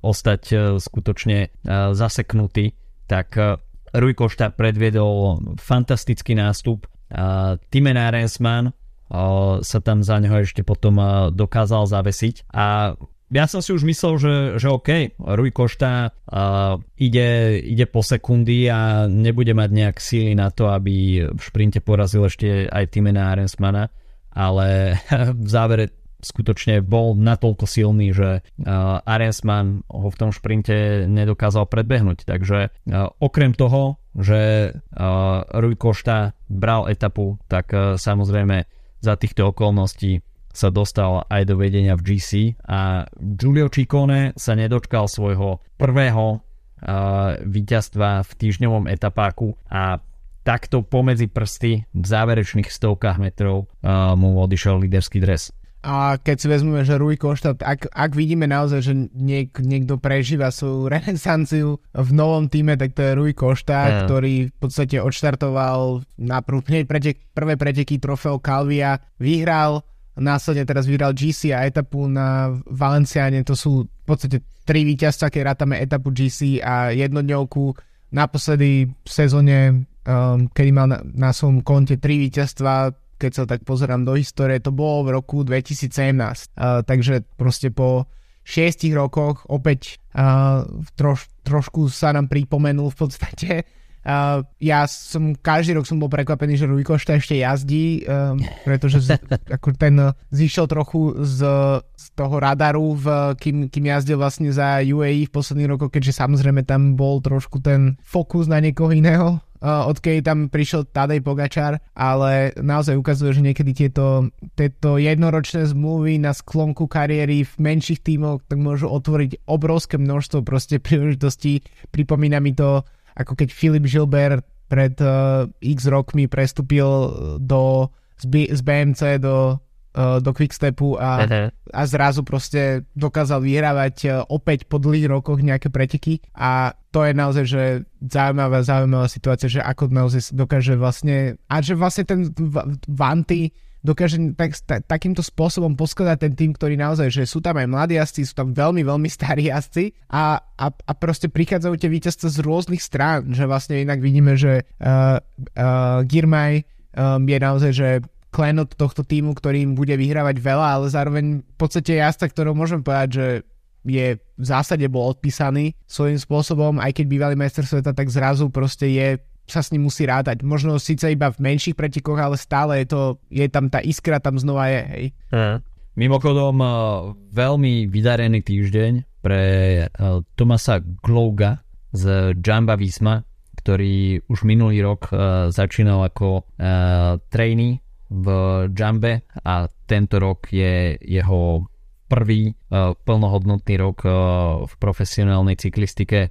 ostať uh, skutočne uh, zaseknutý, tak uh, Rui Košta predviedol fantastický nástup. Timen Arensman sa tam za neho ešte potom dokázal zavesiť a ja som si už myslel, že, že OK, Rui Košta uh, ide, ide po sekundy a nebude mať nejak síly na to, aby v šprinte porazil ešte aj Timena Arensmana, ale v závere skutočne bol natoľko silný, že uh, Arensman ho v tom šprinte nedokázal predbehnúť. Takže uh, okrem toho, že uh, Rui Košta bral etapu, tak samozrejme za týchto okolností sa dostal aj do vedenia v GC a Giulio Ciccone sa nedočkal svojho prvého víťazstva v týždňovom etapáku a takto pomedzi prsty v záverečných stovkách metrov mu odišiel líderský dres. A keď si vezmeme, že Rui Košta, ak, ak vidíme naozaj, že niek, niekto prežíva svoju renesanciu v novom týme, tak to je Rui Košta, yeah. ktorý v podstate odštartoval na prv, pretek, prvé preteky trofeo Calvia, vyhral, následne teraz vyhral GC a etapu na Valenciáne, to sú v podstate tri víťazstva, keď rátame etapu GC a jednodňovku. Naposledy v sezóne, um, kedy mal na, na svojom konte tri víťazstva, keď sa tak pozerám do histórie, to bolo v roku 2017. Uh, takže proste po šiestich rokoch opäť uh, troš, trošku sa nám pripomenul v podstate. Uh, ja som každý rok som bol prekvapený, že Rui Košta ešte jazdí, um, pretože z, ako ten zišiel trochu z, z toho radaru, v, kým, kým jazdil vlastne za UAE v posledných rokoch, keďže samozrejme tam bol trošku ten fokus na niekoho iného odkedy tam prišiel Tadej Pogačar, ale naozaj ukazuje, že niekedy tieto, tieto jednoročné zmluvy na sklonku kariéry v menších tímoch tak môžu otvoriť obrovské množstvo proste príležitostí. Pripomína mi to, ako keď Filip Gilbert pred uh, x rokmi prestúpil do, z, z BMC do do Quickstepu a, uh-huh. a zrazu proste dokázal vyhrávať uh, opäť po dlhých rokoch nejaké preteky a to je naozaj, že zaujímavá, zaujímavá situácia, že ako naozaj dokáže vlastne, a že vlastne ten Vanty dokáže tak, tak, takýmto spôsobom poskladať ten tým, ktorý naozaj, že sú tam aj mladí jazdci, sú tam veľmi, veľmi starí jazdci a, a, a proste prichádzajú tie víťazstva z rôznych strán, že vlastne inak vidíme, že uh, uh, Girmay um, je naozaj, že klenot tohto týmu, ktorý im bude vyhrávať veľa, ale zároveň v podstate jazdca, ktorého môžem povedať, že je v zásade bol odpísaný svojím spôsobom, aj keď bývalý majster sveta, tak zrazu proste je sa s ním musí rátať. Možno síce iba v menších pretekoch, ale stále je, to, je tam tá iskra, tam znova je. Hej. Uh. Mimochodom, uh, veľmi vydarený týždeň pre uh, Tomasa Glouga z Jamba Visma, ktorý už minulý rok uh, začínal ako trainee v Jambe a tento rok je jeho prvý plnohodnotný rok v profesionálnej cyklistike.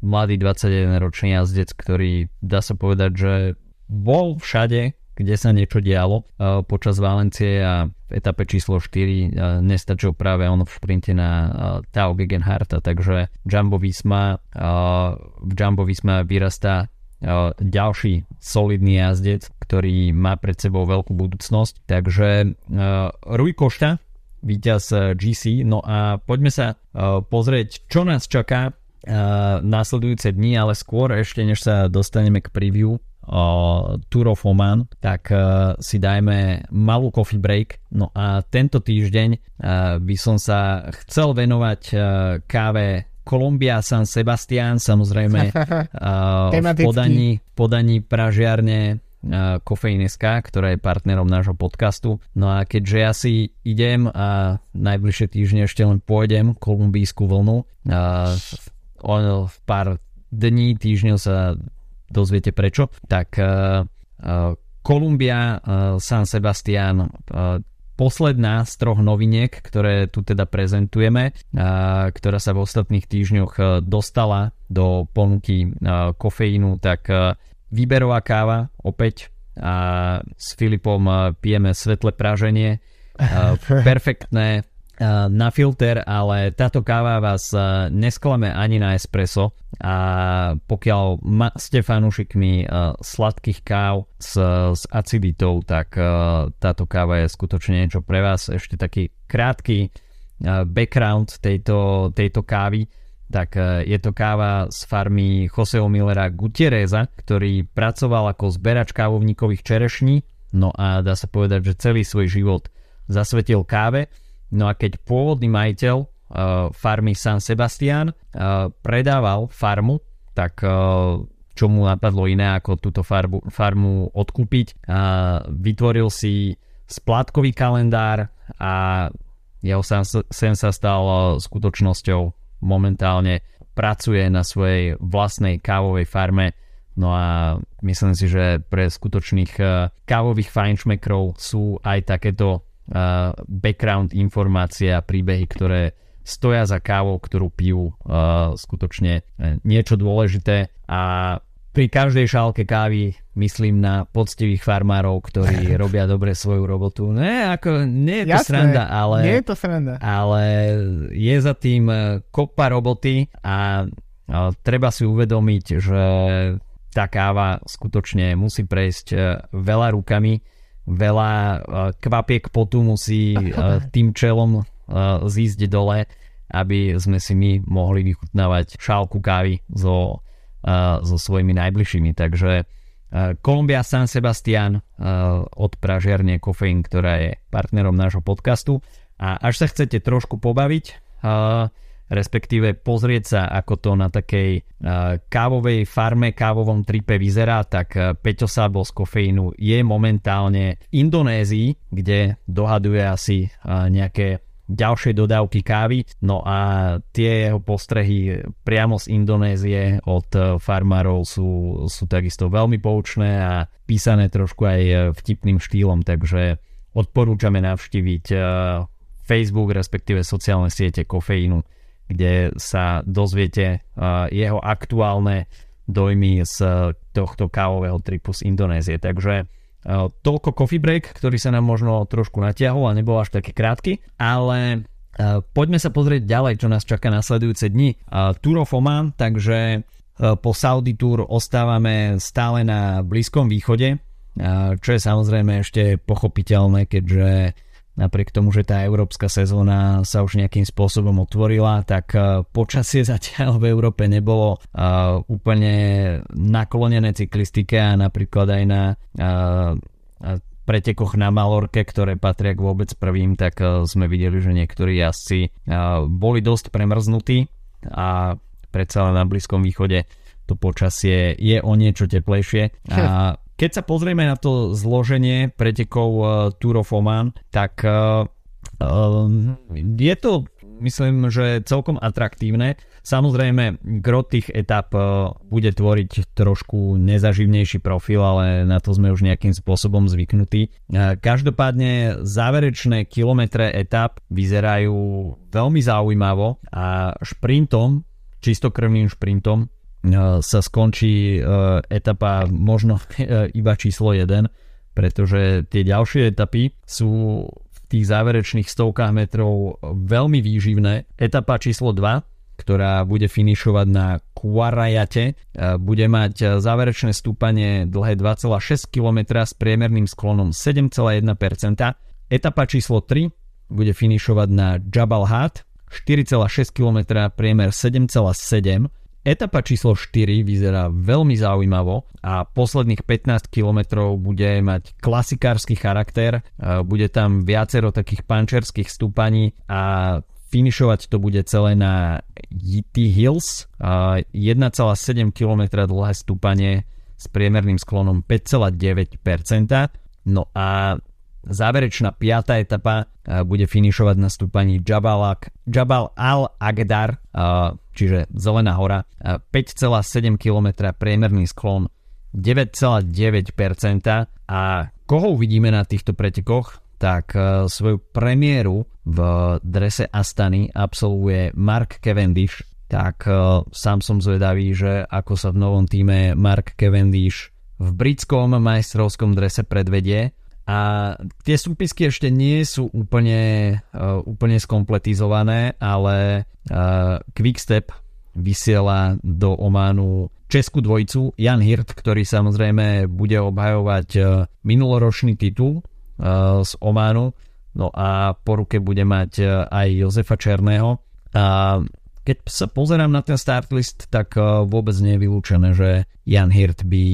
Mladý 21-ročný jazdec, ktorý dá sa povedať, že bol všade, kde sa niečo dialo uh, počas Valencie a v etape číslo 4 uh, nestačil práve on v šprinte na uh, Tao Gegenharta, takže Jumbo Visma, uh, v Jumbo Visma vyrastá uh, ďalší solidný jazdec, ktorý má pred sebou veľkú budúcnosť, takže uh, Rui Košta, víťaz GC, no a poďme sa pozrieť, čo nás čaká následujúce dni, ale skôr ešte než sa dostaneme k preview Tour of Oman, tak si dajme malú coffee break. No a tento týždeň by som sa chcel venovať káve Columbia San Sebastian, samozrejme uh, v podaní, podaní pražiarne uh, Kofeíneska, ktorá je partnerom nášho podcastu. No a keďže ja si idem a najbližšie týždne ešte len pôjdem kolumbijskú vlnu, uh, o pár dní, týždňov sa dozviete prečo, tak Kolumbia, San Sebastian, uh, posledná z troch noviniek, ktoré tu teda prezentujeme, ktorá sa v ostatných týždňoch uh, dostala do ponuky uh, kofeínu, tak uh, výberová káva opäť a s Filipom pijeme svetle praženie, perfektné na filter, ale táto káva vás nesklame ani na espresso. A pokiaľ ma, ste fanúšikmi sladkých káv s, s aciditou, tak táto káva je skutočne niečo pre vás. Ešte taký krátky background tejto, tejto kávy. Tak je to káva z farmy Joseho Millera Gutierreza, ktorý pracoval ako zberač kávovníkových čerešní, no a dá sa povedať, že celý svoj život zasvetil káve No a keď pôvodný majiteľ uh, farmy San Sebastian uh, predával farmu, tak uh, čo mu napadlo iné ako túto farbu, farmu odkúpiť. Uh, vytvoril si splátkový kalendár a jeho sen, sen sa stal skutočnosťou. Momentálne pracuje na svojej vlastnej kávovej farme No a myslím si, že pre skutočných kávových fajnšmekrov sú aj takéto background informácie a príbehy, ktoré stoja za kávou, ktorú pijú skutočne e, niečo dôležité a pri každej šálke kávy myslím na poctivých farmárov, ktorí robia dobre svoju robotu. Ne, ako, nie je to Jasné, sranda, ale, nie je to sranda. ale je za tým e, kopa roboty a, a treba si uvedomiť, že tá káva skutočne musí prejsť e, veľa rukami veľa uh, kvapiek potu musí uh, tým čelom uh, zísť dole, aby sme si my mohli vychutnávať šálku kávy so, so svojimi najbližšími. Takže Columbia San Sebastian od pražiarne Kofeín, ktorá je partnerom nášho podcastu. A až sa chcete trošku pobaviť, respektíve pozrieť sa, ako to na takej uh, kávovej farme, kávovom tripe vyzerá, tak uh, Peťo Sábol z kofeínu je momentálne v Indonézii, kde dohaduje asi uh, nejaké ďalšie dodávky kávy. No a tie jeho postrehy priamo z Indonézie od farmárov sú, sú takisto veľmi poučné a písané trošku aj vtipným štýlom, takže odporúčame navštíviť Facebook, respektíve sociálne siete kofeínu kde sa dozviete uh, jeho aktuálne dojmy z tohto kávového tripu z Indonézie. Takže toľko coffee break, ktorý sa nám možno trošku natiahol a nebol až taký krátky, ale poďme sa pozrieť ďalej, čo nás čaká nasledujúce dni. Tour of Oman, takže po Saudi Tour ostávame stále na Blízkom východe, čo je samozrejme ešte pochopiteľné, keďže napriek tomu, že tá európska sezóna sa už nejakým spôsobom otvorila, tak počasie zatiaľ v Európe nebolo úplne naklonené cyklistike a napríklad aj na pretekoch na Malorke, ktoré patria k vôbec prvým, tak sme videli, že niektorí jazdci boli dosť premrznutí a predsa len na Blízkom východe to počasie je o niečo teplejšie. A keď sa pozrieme na to zloženie pretekov uh, Tour of Oman, tak uh, um, je to myslím, že celkom atraktívne. Samozrejme, gro tých etap bude tvoriť trošku nezaživnejší profil, ale na to sme už nejakým spôsobom zvyknutí. Každopádne záverečné kilometre etap vyzerajú veľmi zaujímavo a šprintom, čistokrvným šprintom E, sa skončí e, etapa možno e, iba číslo 1, pretože tie ďalšie etapy sú v tých záverečných stovkách metrov veľmi výživné. Etapa číslo 2, ktorá bude finišovať na Kuarajate, bude mať záverečné stúpanie dlhé 2,6 km s priemerným sklonom 7,1%. Etapa číslo 3 bude finišovať na Jabal Hat, 4,6 km, priemer 7,7 Etapa číslo 4 vyzerá veľmi zaujímavo a posledných 15 km bude mať klasikársky charakter, bude tam viacero takých pančerských stúpaní a finišovať to bude celé na Yiti Hills, 1,7 km dlhé stúpanie s priemerným sklonom 5,9%. No a Záverečná piatá etapa eh, bude finišovať na stúpaní Jabal, Jabal al-Agdar, eh, čiže Zelená hora, 5,7 km priemerný sklon 9,9% a koho uvidíme na týchto pretekoch, tak eh, svoju premiéru v drese Astany absolvuje Mark Cavendish, tak sám som zvedavý, že ako sa v novom týme Mark Cavendish v britskom majstrovskom drese predvedie a tie súpisky ešte nie sú úplne, uh, úplne skompletizované, ale uh, Quickstep vysiela do Ománu českú dvojicu Jan Hirt, ktorý samozrejme bude obhajovať uh, minuloročný titul uh, z Ománu, no a po ruke bude mať uh, aj Jozefa Černého. A keď sa pozerám na ten start list, tak vôbec nie je vylúčené, že Jan Hirt by,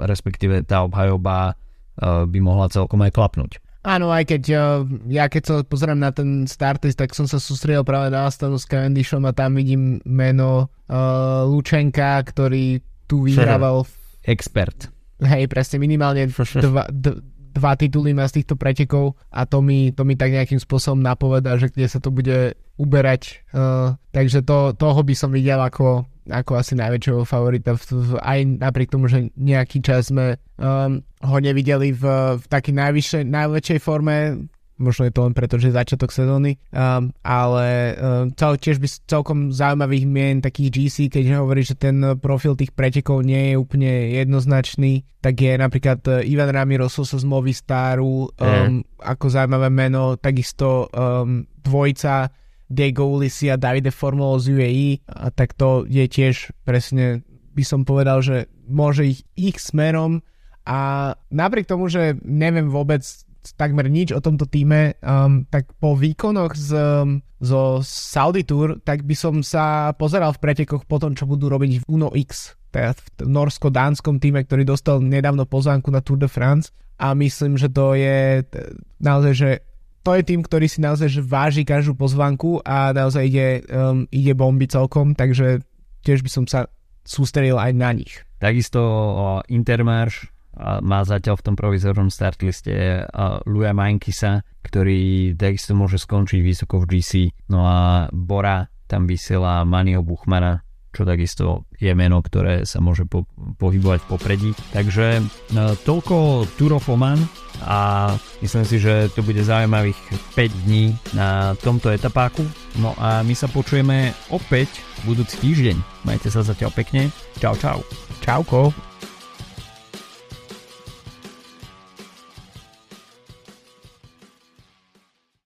respektíve tá obhajoba by mohla celkom aj klapnúť. Áno, aj keď uh, ja keď sa pozerám na ten startist, tak som sa sústredil práve na Astanu s Cavendishom a tam vidím meno uh, Lučenka, ktorý tu vyhrával. Expert. Hej, presne minimálne dva, d- dva tituly má z týchto pretekov a to mi, to mi tak nejakým spôsobom napoveda, že kde sa to bude uberať. Uh, takže to, toho by som videl ako ako asi najväčšieho favorita, v, v, aj napriek tomu, že nejaký čas sme um, ho nevideli v, v takej najvyššej, najväčšej forme, možno je to len preto, že začiatok sezóny, um, ale um, cel, tiež by celkom zaujímavých mien takých GC, keď hovorí, že ten profil tých pretekov nie je úplne jednoznačný, tak je napríklad uh, Ivan Ramiro Sosa z Movistaru, um, mm. ako zaujímavé meno, takisto um, dvojca Diego Ulisi a Davide Formulo z UAE a tak to je tiež presne by som povedal, že môže ich ich smerom a napriek tomu, že neviem vôbec takmer nič o tomto týme, um, tak po výkonoch z, um, zo Saudi Tour, tak by som sa pozeral v pretekoch po tom, čo budú robiť v Uno X, teda v norsko-dánskom týme, ktorý dostal nedávno pozvánku na Tour de France a myslím, že to je naozaj, že to je tým, ktorý si naozaj že váži každú pozvanku a naozaj ide, um, ide bomby celkom, takže tiež by som sa sústredil aj na nich. Takisto Intermarš má zatiaľ v tom provizornom startliste Luja Mankisa, ktorý takisto môže skončiť vysoko v GC. No a Bora tam vysiela Manio Buchmana, čo takisto je meno, ktoré sa môže po, pohybovať v popredí. Takže no, toľko Tour of Oman a myslím si, že to bude zaujímavých 5 dní na tomto etapáku. No a my sa počujeme opäť budúci týždeň. Majte sa zatiaľ pekne. Čau, čau. Čauko.